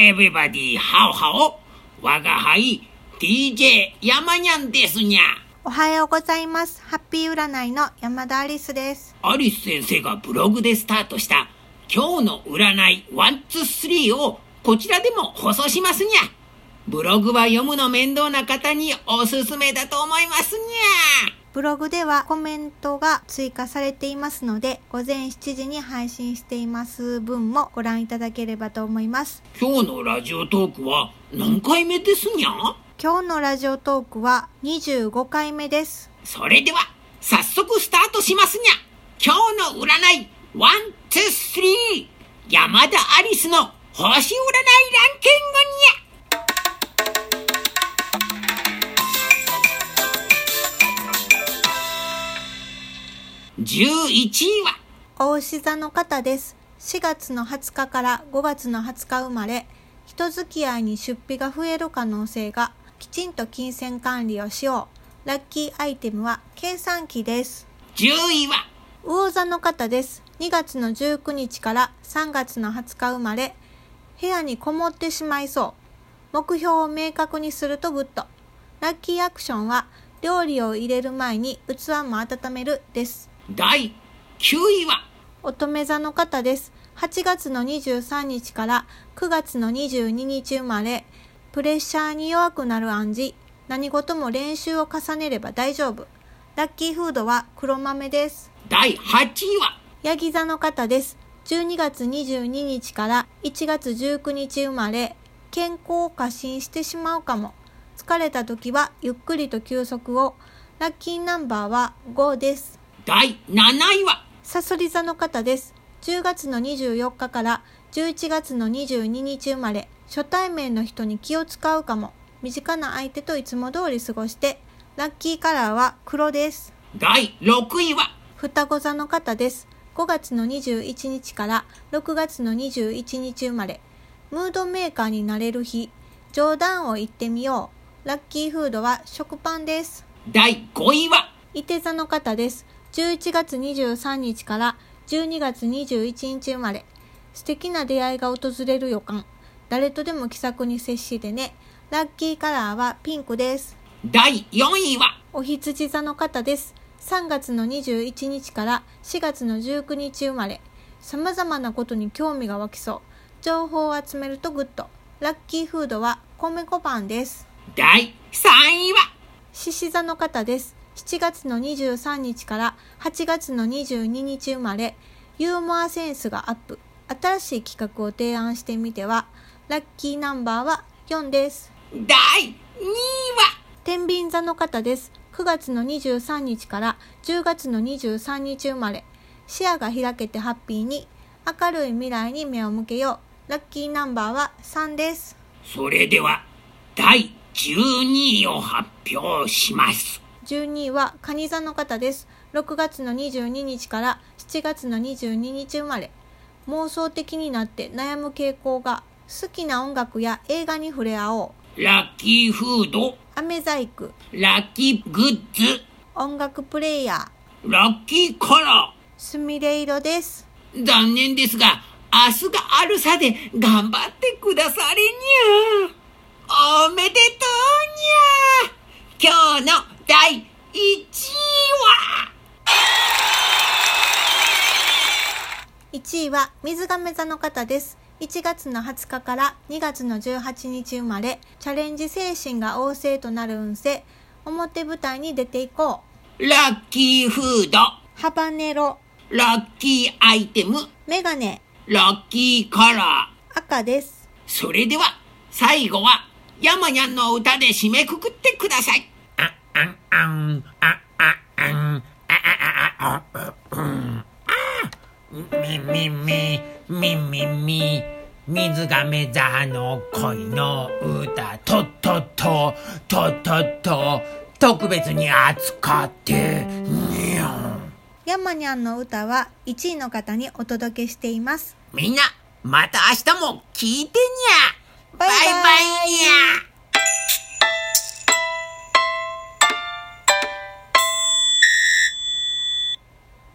Everybody, how how? 我が輩 DJ 山にゃんですにゃ。おはようございます。ハッピー占いの山田アリスです。アリス先生がブログでスタートした今日の占い123をこちらでも放送しますにゃ。ブログは読むの面倒な方におすすめだと思いますにゃ。ブログではコメントが追加されていますので、午前7時に配信しています分もご覧いただければと思います。今日のラジオトークは何回目ですにゃ？今日のラジオトークは25回目です。それでは早速スタートしますにゃ今日の占い123山田アリスの星占いランキングにゃ11位は？牡牛座の方です。4月の20日から5月の20日生まれ、人付き合いに出費が増える可能性が、きちんと金銭管理をしよう。ラッキーアイテムは計算機です。10位は？魚座の方です。2月の19日から3月の20日生まれ、部屋にこもってしまいそう。目標を明確にするとグッド。ラッキーアクションは、料理を入れる前に器も温めるです。第9位は？乙女座の方です。8月の23日から9月の22日生まれ、プレッシャーに弱くなる暗示、何事も練習を重ねれば大丈夫。ラッキーフードは黒豆です。第8位は？ヤギ座の方です。12月22日から1月19日生まれ、健康を過信してしまうかも。疲れた時はゆっくりと休息を。ラッキーナンバーは5です。第7位は？サソリ座の方です。10月の24日から11月の22日生まれ、初対面の人に気を使うかも。身近な相手といつも通り過ごして、ラッキーカラーは黒です。第6位は？双子座の方です。5月の21日から6月の21日生まれ、ムードメーカーになれる日、冗談を言ってみよう。ラッキーフードは食パンです。第5位は？伊手座の方です。11月23日から12月21日生まれ。素敵な出会いが訪れる予感。誰とでも気さくに接してね。ラッキーカラーはピンクです。第4位は？お羊座の方です。3月の21日から4月の19日生まれ。様々なことに興味が湧きそう。情報を集めるとグッド。ラッキーフードは米粉パンです。第3位は？獅子座の方です。7月の23日から8月の22日生まれ、ユーモアセンスがアップ。新しい企画を提案してみては、ラッキーナンバーは4です。第2位は？天秤座の方です。9月の23日から10月の23日生まれ、視野が開けてハッピーに、明るい未来に目を向けよう。ラッキーナンバーは3です。それでは第12位を発表します12位は蟹座の方です。6月の22日から7月の22日生まれ。妄想的になって悩む傾向が好きな音楽や映画に触れ合おう。ラッキーフード飴細工、ラッキーグッズ音楽プレイヤー、ラッキーカラすみれ色です。ー残念ですが明日があるさで頑張ってくださりにゃおめでとうにゃ今日の第1位は1位は水亀座の方です。1月の20日から2月の18日生まれ、チャレンジ精神が旺盛となる運勢、表舞台に出ていこう。ラッキーフード。ハバネロ、ラッキーアイテム。メガネ、ラッキーカラー。赤です。それでは最後は山にゃんの歌で締めくくってください。ああんあんあああんああああうん。あみみみみみみ水亀座の恋の歌とっとっととっとっと特別に扱ってにゃんヤマニャンの歌は1位の方にお届けしています。みんなまた明日も聞いてにゃバイバイバイバイにゃ